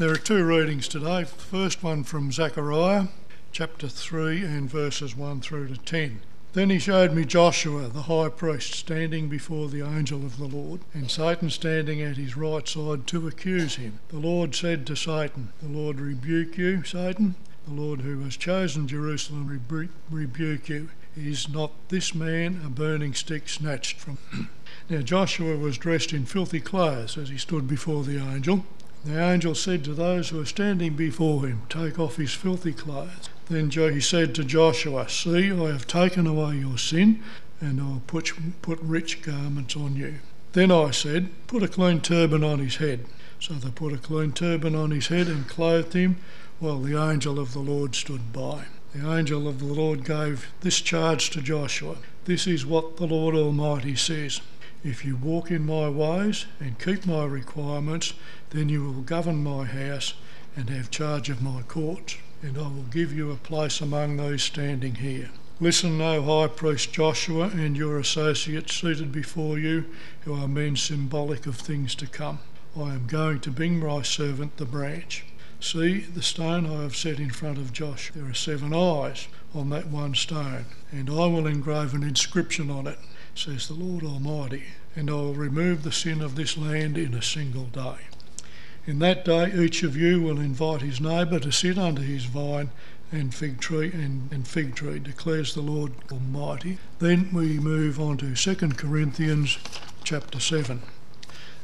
There are two readings today. The first one from Zechariah chapter 3 and verses 1 through to 10. Then he showed me Joshua the high priest standing before the angel of the Lord, and Satan standing at his right side to accuse him. The Lord said to Satan, The Lord rebuke you, Satan. The Lord who has chosen Jerusalem rebu- rebuke you. Is not this man a burning stick snatched from. now Joshua was dressed in filthy clothes as he stood before the angel. The angel said to those who were standing before him, Take off his filthy clothes. Then he said to Joshua, See, I have taken away your sin, and I will put, put rich garments on you. Then I said, Put a clean turban on his head. So they put a clean turban on his head and clothed him, while the angel of the Lord stood by. The angel of the Lord gave this charge to Joshua This is what the Lord Almighty says If you walk in my ways and keep my requirements, then you will govern my house and have charge of my courts, and I will give you a place among those standing here. Listen, O High Priest Joshua, and your associates seated before you, who are men symbolic of things to come. I am going to bring my servant the branch. See the stone I have set in front of Josh. There are seven eyes on that one stone, and I will engrave an inscription on it, says the Lord Almighty, and I will remove the sin of this land in a single day. In that day, each of you will invite his neighbour to sit under his vine and fig tree and, and, fig tree, declares the Lord Almighty. Then we move on to 2 Corinthians chapter 7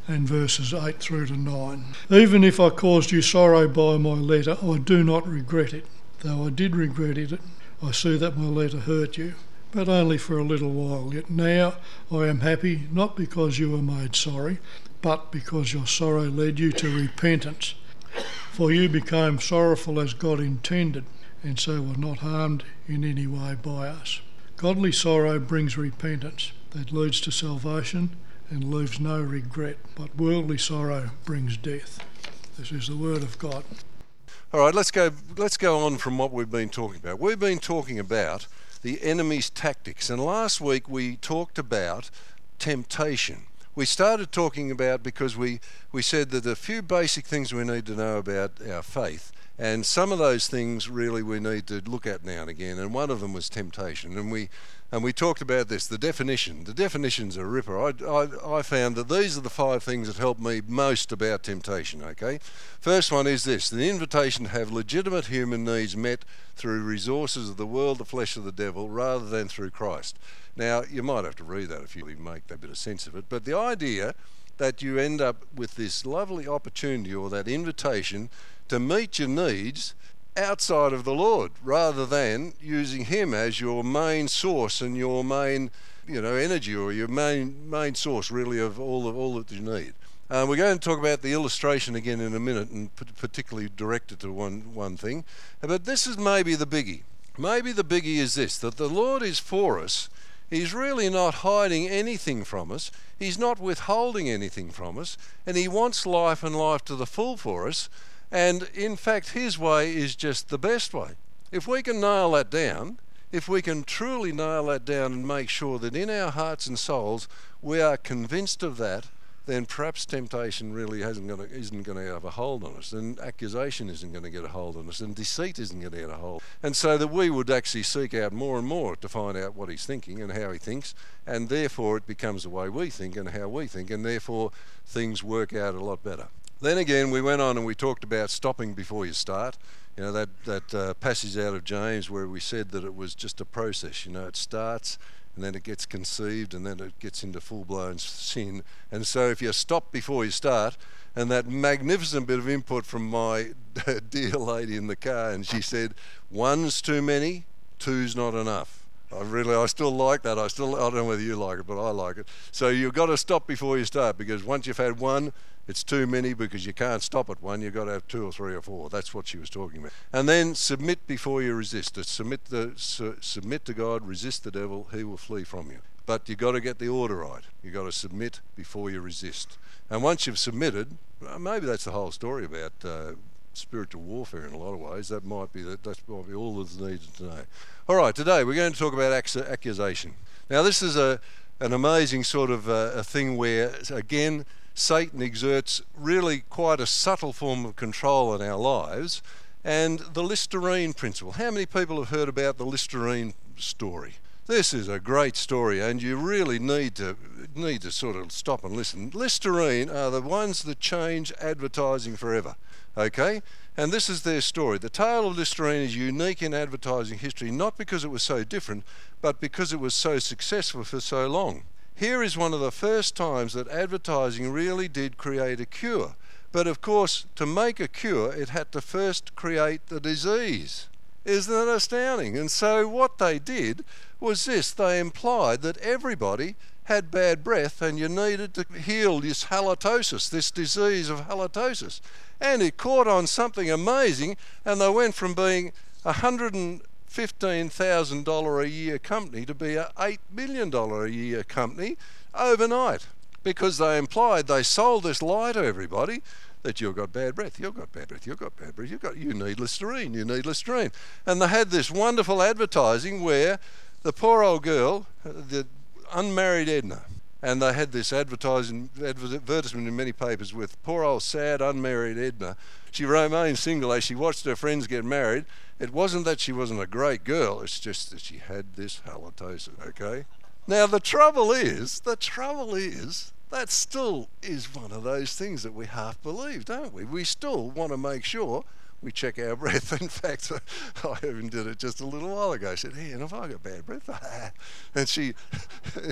and verses 8 through to 9. Even if I caused you sorrow by my letter, I do not regret it. Though I did regret it, I see that my letter hurt you, but only for a little while. Yet now I am happy, not because you were made sorry, but because your sorrow led you to repentance. For you became sorrowful as God intended, and so were not harmed in any way by us. Godly sorrow brings repentance that leads to salvation and leaves no regret, but worldly sorrow brings death. This is the word of God. All right, let's go let's go on from what we've been talking about. We've been talking about the enemy's tactics, and last week we talked about temptation. We started talking about because we, we said that a few basic things we need to know about our faith. And some of those things really we need to look at now and again, and one of them was temptation. And we and we talked about this the definition. The definition's a ripper. I, I, I, found that these are the five things that help me most about temptation okay? First one is this the invitation to have legitimate human needs met through resources of the world the flesh of the devil rather than through christ. Now you might have to read that if you make that bit of sense of it but the idea that you end up with this lovely opportunity or that invitation to meet your needs outside of the Lord rather than using Him as your main source and your main, you know, energy or your main main source really of all of all that you need. Uh, we're going to talk about the illustration again in a minute and particularly directed to one one thing, but this is maybe the biggie. Maybe the biggie is this: that the Lord is for us. He's really not hiding anything from us. He's not withholding anything from us, and He wants life and life to the full for us. And in fact, his way is just the best way. If we can nail that down, if we can truly nail that down and make sure that in our hearts and souls we are convinced of that, then perhaps temptation really hasn't gonna, isn't going to have a hold on us, and accusation isn't going to get a hold on us, and deceit isn't going to get a hold. And so that we would actually seek out more and more to find out what he's thinking and how he thinks, and therefore it becomes the way we think and how we think, and therefore things work out a lot better. Then again, we went on and we talked about stopping before you start. You know, that, that uh, passage out of James where we said that it was just a process. You know, it starts and then it gets conceived and then it gets into full blown sin. And so if you stop before you start, and that magnificent bit of input from my dear lady in the car, and she said, one's too many, two's not enough. I really, I still like that. I still, I don't know whether you like it, but I like it. So you've got to stop before you start because once you've had one, it's too many because you can't stop at one. You've got to have two or three or four. That's what she was talking about. And then submit before you resist. Submit, the, su- submit to God, resist the devil, he will flee from you. But you've got to get the order right. You've got to submit before you resist. And once you've submitted, maybe that's the whole story about uh, spiritual warfare in a lot of ways. That might be that. That might be all that's needed to know. All right, today we're going to talk about accusation. Now, this is a an amazing sort of uh, a thing where, again, Satan exerts really quite a subtle form of control in our lives, and the Listerine principle. How many people have heard about the Listerine story? This is a great story, and you really need to need to sort of stop and listen. Listerine are the ones that change advertising forever. Okay, and this is their story. The tale of Listerine is unique in advertising history, not because it was so different, but because it was so successful for so long. Here is one of the first times that advertising really did create a cure. But of course, to make a cure, it had to first create the disease. Isn't that astounding? And so, what they did was this they implied that everybody had bad breath and you needed to heal this halitosis, this disease of halitosis. And it caught on something amazing, and they went from being a $115,000 a year company to be a $8 million a year company overnight because they implied they sold this lie to everybody that you've got bad breath, you've got bad breath, you've got bad breath, you've got you need Listerine, you need Listerine. And they had this wonderful advertising where the poor old girl, the unmarried Edna, and they had this advertising advertisement in many papers with poor old sad unmarried Edna. She remained single as she watched her friends get married. It wasn't that she wasn't a great girl, it's just that she had this halitosis, okay? Now the trouble is, the trouble is that still is one of those things that we half believe, don't we? We still want to make sure we check our breath. In fact, I even did it just a little while ago. I said, "Hey, and if I got bad breath?" and she,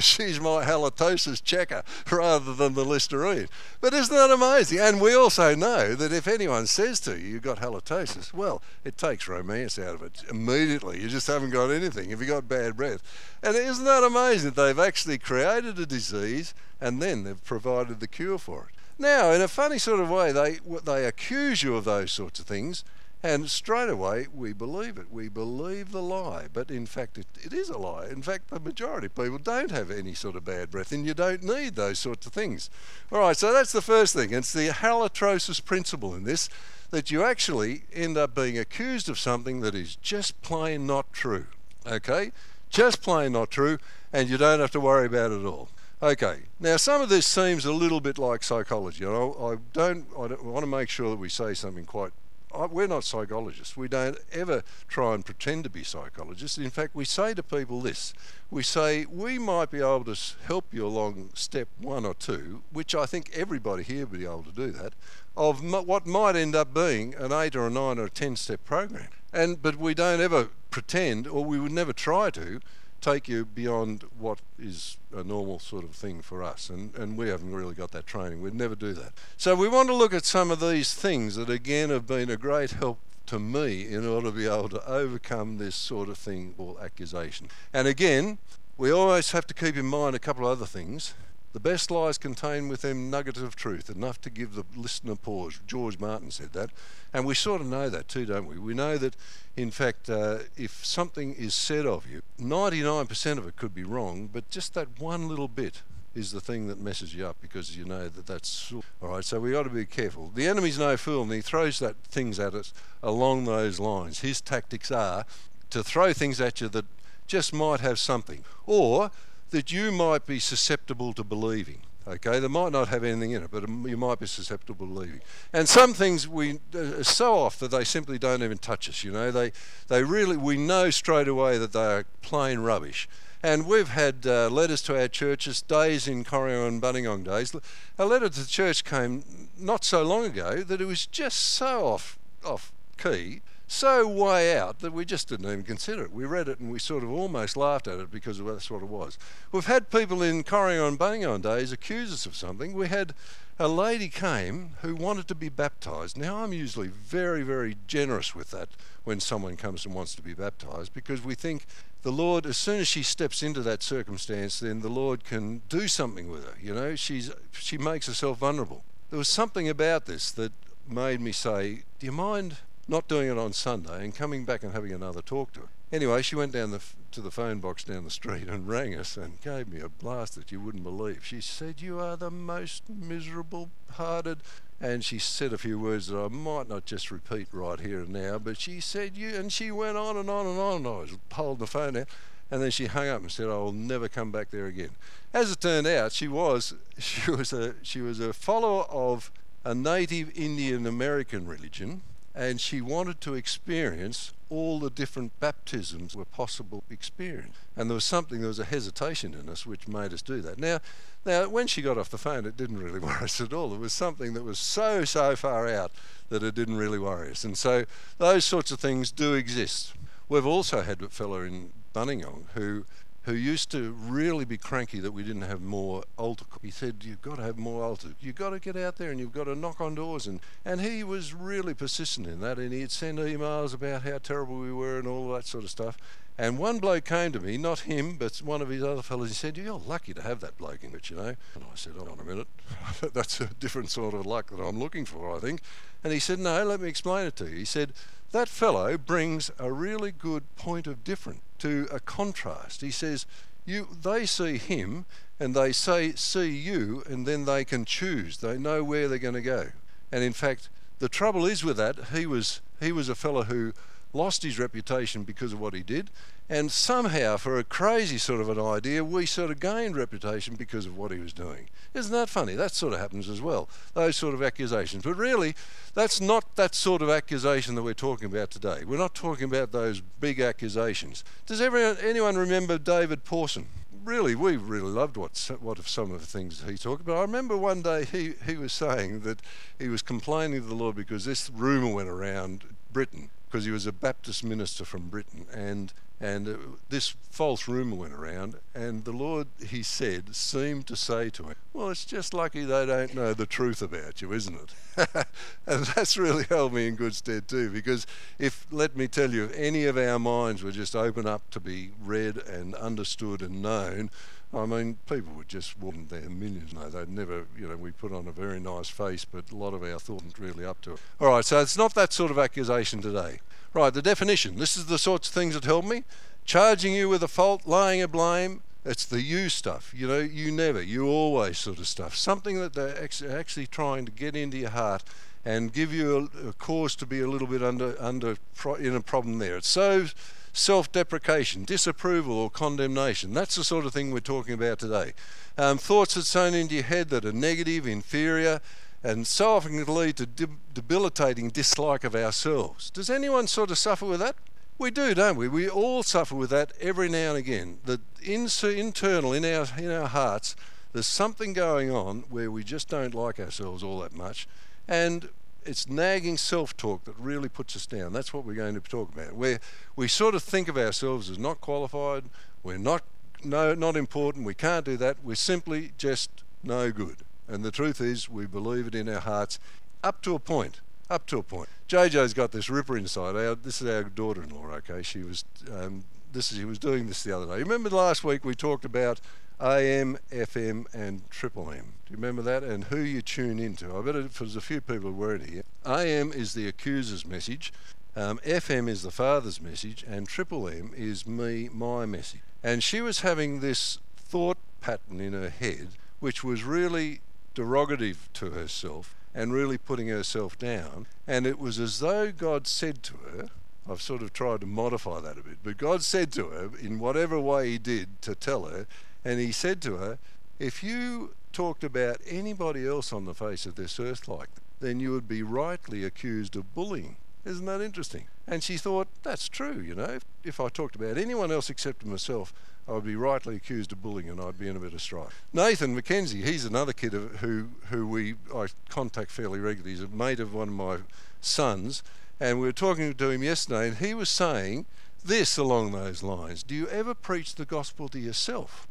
she's my halitosis checker rather than the Listerine. But isn't that amazing? And we also know that if anyone says to you you've got halitosis, well, it takes romance out of it immediately. You just haven't got anything if you got bad breath. And isn't that amazing? That they've actually created a disease and then they've provided the cure for it. Now, in a funny sort of way, they they accuse you of those sorts of things, and straight away we believe it. We believe the lie, but in fact, it, it is a lie. In fact, the majority of people don't have any sort of bad breath, and you don't need those sorts of things. All right, so that's the first thing. It's the halitosis principle in this that you actually end up being accused of something that is just plain not true. Okay? Just plain not true, and you don't have to worry about it at all. Okay, now some of this seems a little bit like psychology. I, I don't. I don't, want to make sure that we say something quite. I, we're not psychologists. We don't ever try and pretend to be psychologists. In fact, we say to people this: we say we might be able to help you along step one or two, which I think everybody here would be able to do that, of m- what might end up being an eight or a nine or a ten-step program. And but we don't ever pretend, or we would never try to take you beyond what is a normal sort of thing for us. And, and we haven't really got that training. We'd never do that. So we want to look at some of these things that, again, have been a great help to me in order to be able to overcome this sort of thing or accusation. And again, we always have to keep in mind a couple of other things. The best lies contain within nuggets of truth, enough to give the listener pause. George Martin said that. And we sort of know that too, don't we? We know that, in fact, uh, if something is said of you, 99% of it could be wrong, but just that one little bit is the thing that messes you up because you know that that's all right. So we got to be careful. The enemy's no fool, and he throws that things at us along those lines. His tactics are to throw things at you that just might have something, or that you might be susceptible to believing. Okay, they might not have anything in it, but you might be susceptible to believing. And some things we are so off that they simply don't even touch us. You know, they they really we know straight away that they are plain rubbish. And we've had uh, letters to our churches, days in Corrie and Buninyong days. A letter to the church came not so long ago that it was just so off off key so way out that we just didn't even consider it. We read it and we sort of almost laughed at it because that's what it was. We've had people in Corrie and Buninyong days accuse us of something. We had a lady came who wanted to be baptized. Now, I'm usually very, very generous with that when someone comes and wants to be baptized because we think the Lord, as soon as she steps into that circumstance, then the Lord can do something with her. You know, she's, she makes herself vulnerable. There was something about this that made me say, Do you mind not doing it on Sunday and coming back and having another talk to her. Anyway, she went down the to the phone box down the street and rang us and gave me a blast that you wouldn't believe. She said, "You are the most miserable-hearted," and she said a few words that I might not just repeat right here and now. But she said, "You," and she went on and on and on. And I was holding the phone out. And then she hung up and said, "I will never come back there again." As it turned out, she was she was a she was a follower of a native Indian American religion, and she wanted to experience all the different baptisms were possible experience. And there was something, there was a hesitation in us which made us do that. Now, now when she got off the phone, it didn't really worry us at all. It was something that was so, so far out that it didn't really worry us. And so those sorts of things do exist. We've also had a fellow in Buninyong who who used to really be cranky that we didn't have more altar. He said, You've got to have more altars. You've got to get out there and you've got to knock on doors. And, and he was really persistent in that. And he'd send emails about how terrible we were and all that sort of stuff. And one bloke came to me, not him, but one of his other fellows. He said, You're lucky to have that bloke in it, you know. And I said, Hold on a minute. That's a different sort of luck that I'm looking for, I think. And he said, No, let me explain it to you. He said, That fellow brings a really good point of difference to a contrast. He says, you, they see him and they say, see you, and then they can choose. They know where they're going to go. And in fact, the trouble is with that, he was, he was a fellow who lost his reputation because of what he did, and somehow, for a crazy sort of an idea, we sort of gained reputation because of what he was doing. Isn't that funny? That sort of happens as well, those sort of accusations. But really, that's not that sort of accusation that we're talking about today. We're not talking about those big accusations. Does everyone, anyone remember David Pawson? really, we really loved what what some of the things he talked about. I remember one day he, he was saying that he was complaining to the Lord because this rumour went around Britain because he was a Baptist minister from Britain. And and uh, this false rumour went around, and the Lord, he said, seemed to say to him, Well, it's just lucky they don't know the truth about you, isn't it? and that's really held me in good stead too, because if, let me tell you, if any of our minds were just open up to be read and understood and known, I mean, people would just want their millions. No, they'd never, you know, we put on a very nice face, but a lot of our thought wasn't really up to it. All right, so it's not that sort of accusation today. Right, the definition. This is the sorts of things that help me. Charging you with a fault, laying a blame. It's the you stuff. You know, you never, you always sort of stuff. Something that they're actually trying to get into your heart and give you a, a cause to be a little bit under under in a problem there. It's so self-deprecation, disapproval, or condemnation. That's the sort of thing we're talking about today. Um, thoughts that sown into your head that are negative, inferior, and so often can lead to debilitating dislike of ourselves. Does anyone sort of suffer with that? We do, don't we? We all suffer with that every now and again. That in, internal in our in our hearts, there's something going on where we just don't like ourselves all that much, and it's nagging self-talk that really puts us down. That's what we're going to talk about. Where we sort of think of ourselves as not qualified, we're not no not important, we can't do that. We're simply just no good. And the truth is, we believe it in our hearts up to a point. Up to a point. JoJo's got this ripper inside. Our, this is our daughter-in-law. Okay, she was um, this. She was doing this the other day. Remember last week we talked about AM, FM, and Triple M. Do you remember that? And who you tune into. I bet there's a few people who weren't here. AM is the accuser's message. Um, FM is the father's message, and Triple M is me, my message. And she was having this thought pattern in her head, which was really derogative to herself and really putting herself down. And it was as though God said to her, I've sort of tried to modify that a bit, but God said to her, in whatever way He did to tell her, and He said to her, if you talked about anybody else on the face of this earth like that, then you would be rightly accused of bullying. Isn't that interesting? And she thought, that's true, you know. If I talked about anyone else except myself, I would be rightly accused of bullying and I'd be in a bit of strife. Nathan McKenzie, he's another kid who, who we I contact fairly regularly. He's a mate of one of my sons, and we were talking to him yesterday, and he was saying this along those lines Do you ever preach the gospel to yourself?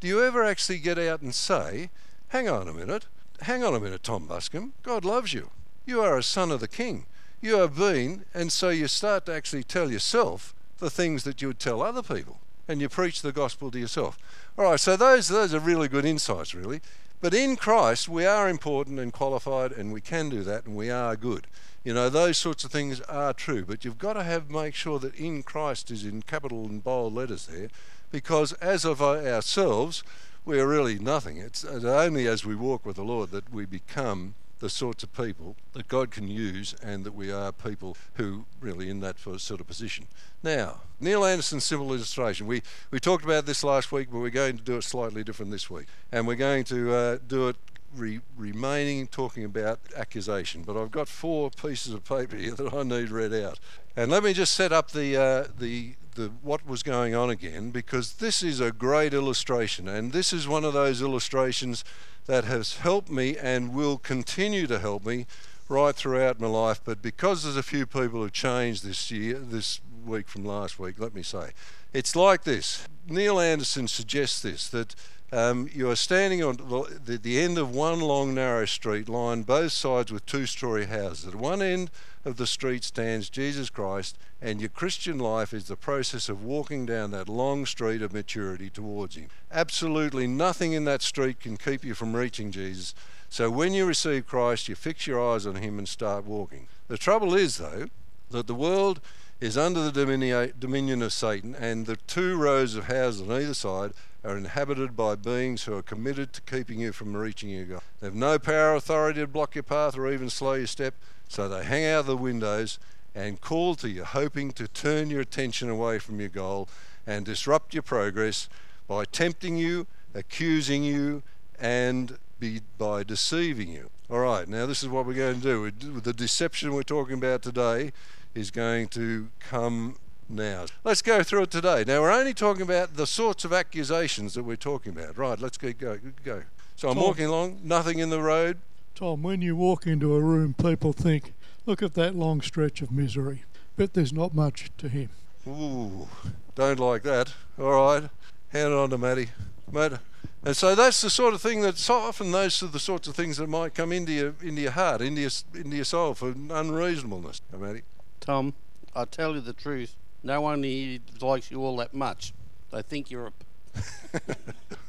Do you ever actually get out and say, Hang on a minute, hang on a minute, Tom Buscombe, God loves you. You are a son of the king. You have been, and so you start to actually tell yourself the things that you would tell other people and you preach the gospel to yourself. All right, so those, those are really good insights, really. But in Christ, we are important and qualified, and we can do that, and we are good. You know, those sorts of things are true, but you've got to have make sure that in Christ is in capital and bold letters there, because as of ourselves, we are really nothing. It's only as we walk with the Lord that we become the sorts of people that God can use and that we are people who really in that sort of position. Now, Neil Anderson's simple illustration. We, we talked about this last week, but we're going to do it slightly different this week. And we're going to uh, do it re- remaining talking about accusation. But I've got four pieces of paper here that I need read out. And let me just set up the, uh, the, the what was going on again because this is a great illustration and this is one of those illustrations that has helped me and will continue to help me right throughout my life. But because there's a few people who changed this year, this week from last week, let me say, it's like this. Neil Anderson suggests this that um, you are standing on the, the end of one long narrow street lined both sides with two story houses. At one end of the street stands Jesus Christ, and your Christian life is the process of walking down that long street of maturity towards Him. Absolutely nothing in that street can keep you from reaching Jesus. So when you receive Christ, you fix your eyes on Him and start walking. The trouble is, though, that the world is under the dominion of Satan, and the two rows of houses on either side are inhabited by beings who are committed to keeping you from reaching your goal. They have no power or authority to block your path or even slow your step, so they hang out of the windows and call to you, hoping to turn your attention away from your goal and disrupt your progress by tempting you, accusing you, and be, by deceiving you. All right, now this is what we're going to do. The deception we're talking about today is going to come now. Let's go through it today. Now, we're only talking about the sorts of accusations that we're talking about. Right, let's get go. go. So I'm Tom, walking along, nothing in the road. Tom, when you walk into a room, people think, look at that long stretch of misery. But there's not much to him. Ooh, don't like that. All right, hand it on to Matty. Matt. And so that's the sort of thing that's often those are the sorts of things that might come into your into your heart, into your into your soul for unreasonableness, Matty. Tom, I'll tell you the truth. No one here likes you all that much. They think you're a.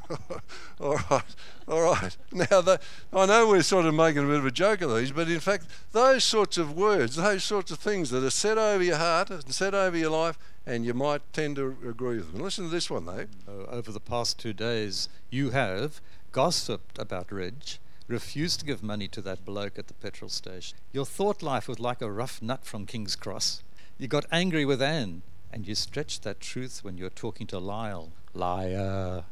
all right, all right. Now, the, I know we're sort of making a bit of a joke of these, but in fact, those sorts of words, those sorts of things that are said over your heart and said over your life, and you might tend to agree with them. Listen to this one, though. Uh, over the past two days, you have gossiped about Reg, refused to give money to that bloke at the petrol station. Your thought life was like a rough nut from King's Cross. You got angry with Anne, and you stretched that truth when you were talking to Lyle. Liar.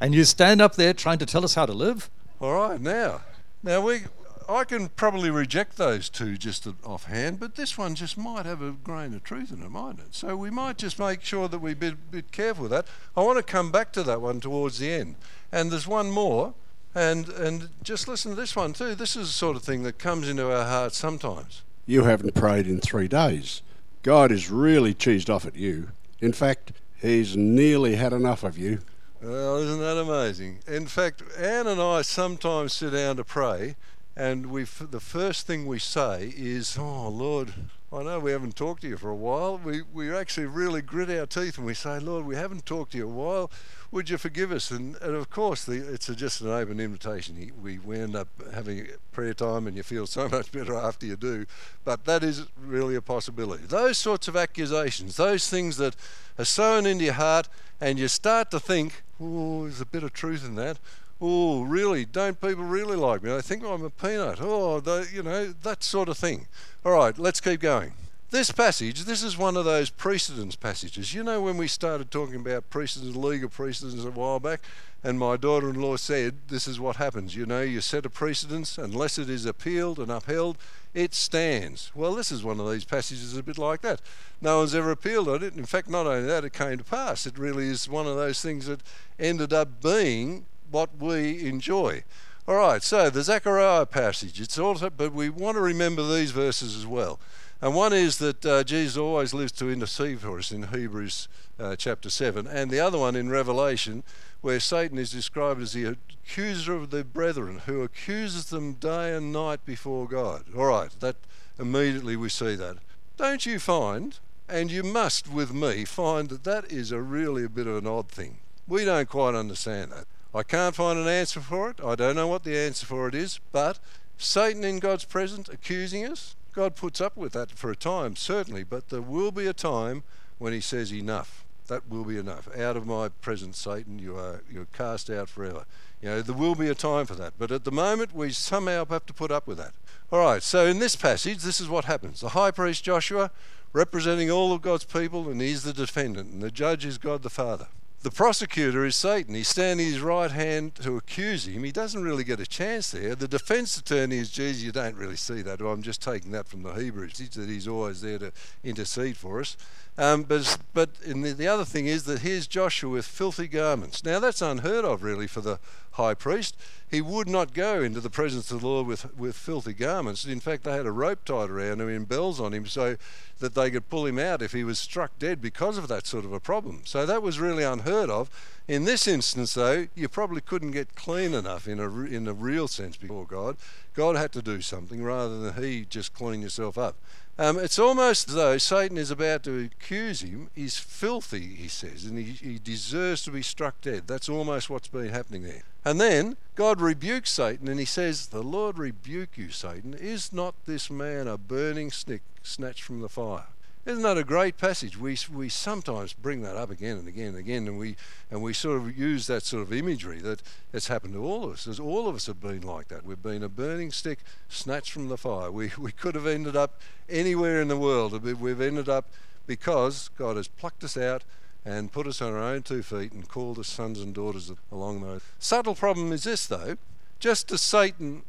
And you stand up there trying to tell us how to live? All right, now. Now, we, I can probably reject those two just offhand, but this one just might have a grain of truth in it, mightn't it? So we might just make sure that we're a bit, bit careful with that. I want to come back to that one towards the end. And there's one more, and, and just listen to this one too. This is the sort of thing that comes into our hearts sometimes. You haven't prayed in three days. God is really cheesed off at you. In fact, he's nearly had enough of you. Well, isn't that amazing? In fact, Anne and I sometimes sit down to pray, and we the first thing we say is, "Oh Lord, I know we haven't talked to you for a while. We we actually really grit our teeth and we say, Lord, we haven't talked to you a while would you forgive us? And, and of course, the, it's a, just an open invitation. We, we end up having prayer time, and you feel so much better after you do. But that is really a possibility. Those sorts of accusations, those things that are sown into your heart, and you start to think, oh, there's a bit of truth in that. Oh, really? Don't people really like me? They think I'm a peanut. Oh, they, you know, that sort of thing. All right, let's keep going. This passage, this is one of those precedence passages. You know, when we started talking about precedence, legal precedence a while back, and my daughter in law said, This is what happens. You know, you set a precedence, unless it is appealed and upheld, it stands. Well, this is one of these passages a bit like that. No one's ever appealed on it. In fact, not only that, it came to pass. It really is one of those things that ended up being what we enjoy. All right, so the Zechariah passage, it's also, but we want to remember these verses as well. And one is that uh, Jesus always lives to intercede for us in Hebrews uh, chapter 7. And the other one in Revelation, where Satan is described as the accuser of the brethren, who accuses them day and night before God. All right, that immediately we see that. Don't you find, and you must with me, find that that is a really a bit of an odd thing. We don't quite understand that. I can't find an answer for it. I don't know what the answer for it is, but Satan in God's presence accusing us, God puts up with that for a time, certainly, but there will be a time when He says, Enough. That will be enough. Out of my presence, Satan, you are you're cast out forever. You know, there will be a time for that. But at the moment, we somehow have to put up with that. All right, so in this passage, this is what happens. The high priest Joshua, representing all of God's people, and he's the defendant, and the judge is God the Father. The prosecutor is Satan. He's standing his right hand to accuse him. He doesn't really get a chance there. The defense attorney is Jesus. You don't really see that. I'm just taking that from the Hebrews, that he's always there to intercede for us. Um, but but the, the other thing is that here's Joshua with filthy garments. Now that's unheard of, really, for the high priest. He would not go into the presence of the Lord with, with filthy garments. In fact, they had a rope tied around him and bells on him so that they could pull him out if he was struck dead because of that sort of a problem. So that was really unheard of. In this instance, though, you probably couldn't get clean enough in a, in a real sense before God. God had to do something rather than he just clean yourself up. Um, it's almost as though Satan is about to accuse him. He's filthy, he says, and he, he deserves to be struck dead. That's almost what's been happening there. And then God rebukes Satan and he says, The Lord rebuke you, Satan. Is not this man a burning stick snatched from the fire? Isn't that a great passage? We, we sometimes bring that up again and again and again, and we, and we sort of use that sort of imagery that it's happened to all of us, as all of us have been like that. We've been a burning stick snatched from the fire. We, we could have ended up anywhere in the world. We've ended up because God has plucked us out and put us on our own two feet and called us sons and daughters along those. Subtle problem is this, though. Just as Satan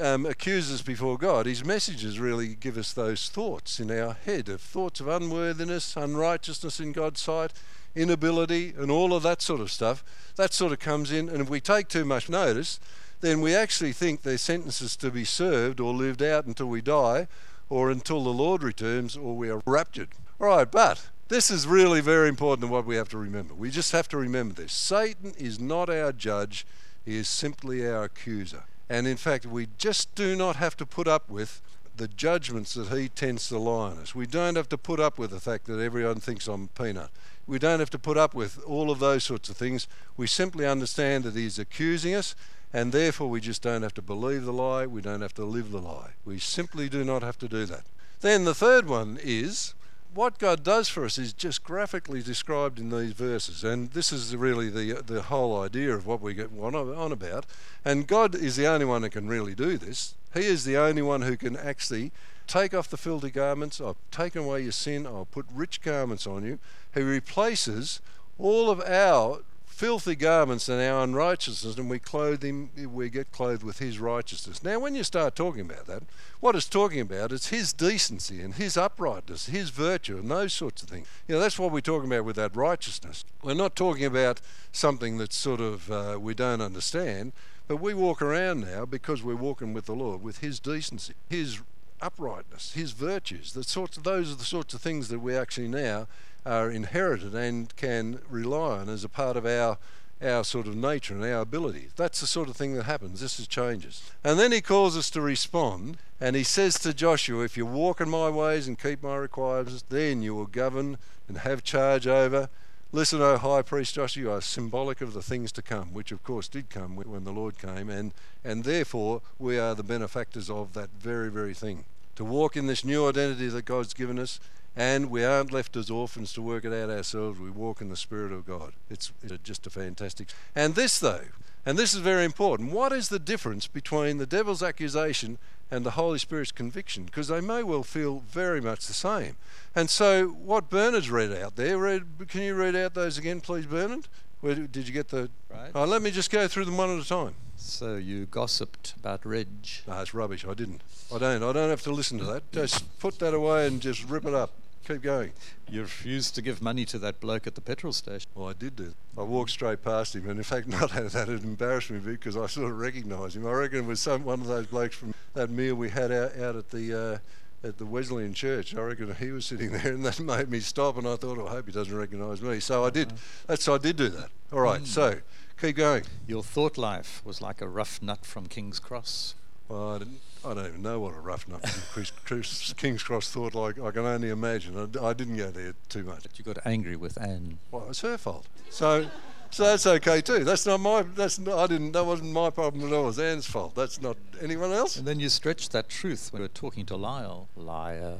um, accuses before God, his messages really give us those thoughts in our head of thoughts of unworthiness, unrighteousness in God's sight, inability, and all of that sort of stuff. That sort of comes in, and if we take too much notice, then we actually think their sentences to be served or lived out until we die, or until the Lord returns, or we are raptured. All right, but this is really very important what we have to remember. We just have to remember this Satan is not our judge, he is simply our accuser. And in fact, we just do not have to put up with the judgments that he tends to lie on us. We don't have to put up with the fact that everyone thinks I'm peanut. We don't have to put up with all of those sorts of things. We simply understand that he's accusing us, and therefore we just don't have to believe the lie. We don't have to live the lie. We simply do not have to do that. Then the third one is what God does for us is just graphically described in these verses, and this is really the the whole idea of what we get on, on about. And God is the only one who can really do this. He is the only one who can actually take off the filthy garments. I've taken away your sin. I'll put rich garments on you. He replaces all of our filthy garments and our unrighteousness, and we clothe him, we get clothed with his righteousness. Now, when you start talking about that, what it's talking about is his decency and his uprightness, his virtue, and those sorts of things. You know, that's what we're talking about with that righteousness. We're not talking about something that's sort of uh, we don't understand, but we walk around now because we're walking with the Lord, with his decency, his uprightness, his virtues. The sorts of, those are the sorts of things that we actually now are inherited and can rely on as a part of our our sort of nature and our ability. That's the sort of thing that happens. This is changes. And then he calls us to respond, and he says to Joshua, If you walk in my ways and keep my requirements, then you will govern and have charge over. Listen, O high priest Joshua, you are symbolic of the things to come, which of course did come when the Lord came, and, and therefore we are the benefactors of that very, very thing. To walk in this new identity that God's given us and we aren't left as orphans to work it out ourselves. We walk in the Spirit of God. It's, it's just a fantastic. And this, though, and this is very important. What is the difference between the devil's accusation and the Holy Spirit's conviction? Because they may well feel very much the same. And so, what Bernard's read out there, read, can you read out those again, please, Bernard? Where did you get the? Right. Oh, let me just go through them one at a time. So you gossiped about Reg. No, it's rubbish. I didn't. I don't. I don't have to listen to that. Just put that away and just rip it up. Keep going. You refused to give money to that bloke at the petrol station. Well, I did do. I walked straight past him, and in fact, not that it embarrassed me because I sort of recognised him. I reckon it was some one of those blokes from that meal we had out, out at the uh, at the Wesleyan Church. I reckon he was sitting there, and that made me stop. And I thought, oh, I hope he doesn't recognise me. So I did. That's I did do that. All right. Mm. So keep going. Your thought life was like a rough nut from King's Cross. Well, I, didn't, I don't even know what a rough nut King's Cross thought like. I can only imagine. I, I, didn't go there too much. But you got angry with Anne. Well, it's her fault. So, so that's okay too. That's not my. That's not, I didn't. That wasn't my problem at all. It was Anne's fault. That's not anyone else. And then you stretched that truth when you were talking to Lyle. Liar.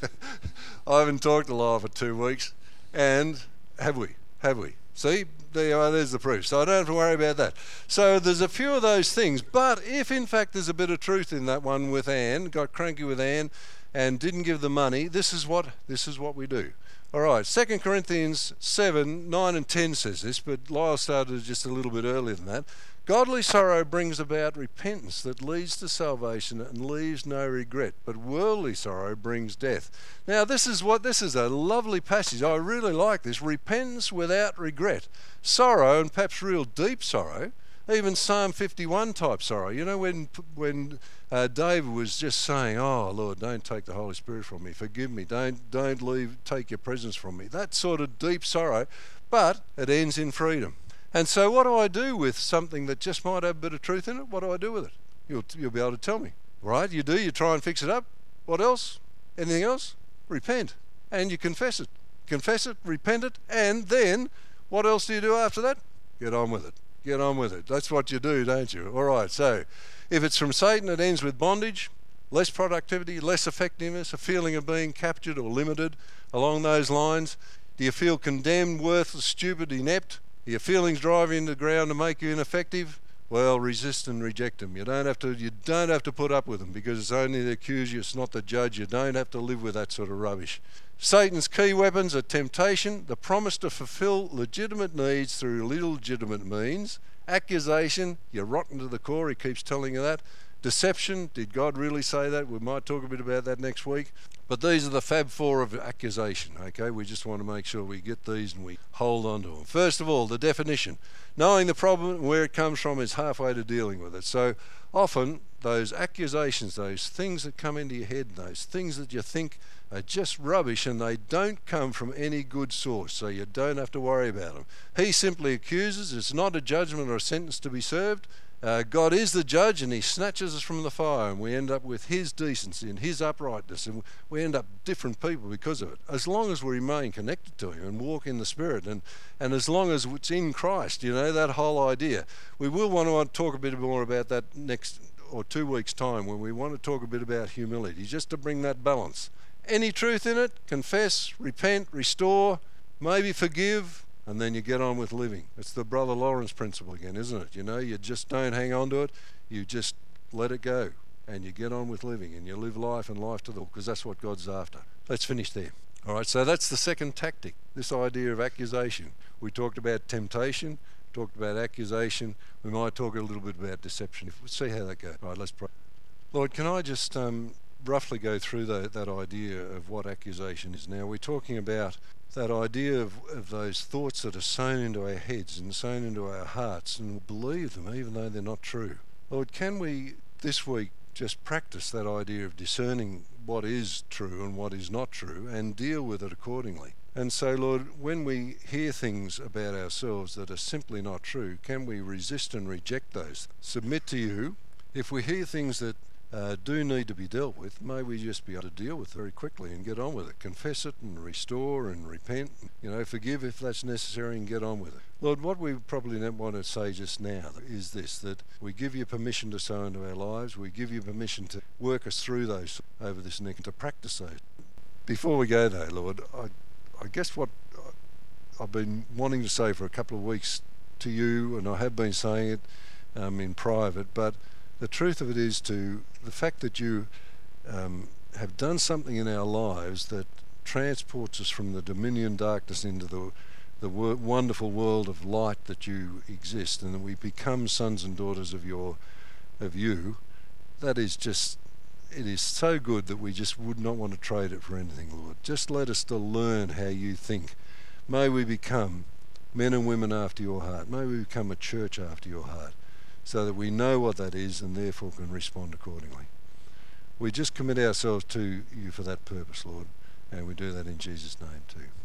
I haven't talked to Lyle for two weeks, and have we? Have we? See, Are, uh, there's the proof. So I don't have to worry about that. So there's a few of those things. But if in fact there's a bit of truth in that one with Anne, got cranky with Anne and didn't give the money, this is what this is what we do. All right, 2 Corinthians 7, 9 and 10 says this, but Lyle started just a little bit earlier than that. Godly sorrow brings about repentance that leads to salvation and leaves no regret, but worldly sorrow brings death. Now, this is what this is a lovely passage. I really like this. Repentance without regret. Sorrow, and perhaps real deep sorrow, even Psalm 51 type sorrow. You know, when when uh, David was just saying, "Oh Lord, don't take the Holy Spirit from me. Forgive me. Don't don't leave. Take your presence from me." That sort of deep sorrow, but it ends in freedom. And so, what do I do with something that just might have a bit of truth in it? What do I do with it? You'll, you'll be able to tell me. Right? You do, you try and fix it up. What else? Anything else? Repent. And you confess it. Confess it, repent it, and then what else do you do after that? Get on with it. Get on with it. That's what you do, don't you? All right, so if it's from Satan, it ends with bondage, less productivity, less effectiveness, a feeling of being captured or limited along those lines. Do you feel condemned, worthless, stupid, inept? Your feelings drive you into the ground to make you ineffective, well, resist and reject them. You don't have to. You don't have to put up with them because it's only the accuser. It's not the judge. You don't have to live with that sort of rubbish. Satan's key weapons are temptation, the promise to fulfill legitimate needs through illegitimate means, accusation. You're rotten to the core. He keeps telling you that. Deception. Did God really say that? We might talk a bit about that next week. But these are the Fab Four of accusation, okay? We just want to make sure we get these and we hold on to them. First of all, the definition. Knowing the problem and where it comes from is halfway to dealing with it. So often, those accusations, those things that come into your head, those things that you think are just rubbish and they don't come from any good source, so you don't have to worry about them. He simply accuses, it's not a judgment or a sentence to be served. Uh, God is the judge and he snatches us from the fire, and we end up with his decency and his uprightness, and we end up different people because of it. As long as we remain connected to him and walk in the Spirit, and, and as long as it's in Christ, you know, that whole idea. We will want to talk a bit more about that next or two weeks' time when we want to talk a bit about humility, just to bring that balance. Any truth in it, confess, repent, restore, maybe forgive, and then you get on with living. It's the Brother Lawrence principle again, isn't it? You know, you just don't hang on to it, you just let it go, and you get on with living, and you live life and life to the because that's what God's after. Let's finish there. All right, so that's the second tactic. This idea of accusation. We talked about temptation, talked about accusation. We might talk a little bit about deception. We'll see how that goes. All right, let's pray. Lord, can I just um, roughly go through the, that idea of what accusation is now? We're talking about that idea of, of those thoughts that are sown into our heads and sown into our hearts and believe them even though they're not true. Lord, can we this week just practice that idea of discerning what is true and what is not true and deal with it accordingly? And so, Lord, when we hear things about ourselves that are simply not true, can we resist and reject those? Submit to you. If we hear things that uh, do need to be dealt with, may we just be able to deal with it very quickly and get on with it. Confess it and restore and repent. You know, forgive if that's necessary and get on with it. Lord, what we probably don't want to say just now is this that we give you permission to sow into our lives. We give you permission to work us through those over this neck and to practice those. Before we go, though, Lord, I, I guess what I've been wanting to say for a couple of weeks to you, and I have been saying it um, in private, but the truth of it is to the fact that you um, have done something in our lives that transports us from the dominion darkness into the the wor- wonderful world of light that you exist, and that we become sons and daughters of your of you. That is just it is so good that we just would not want to trade it for anything, Lord. Just let us to learn how you think. May we become men and women after your heart. May we become a church after your heart so that we know what that is and therefore can respond accordingly. We just commit ourselves to you for that purpose, Lord, and we do that in Jesus' name too.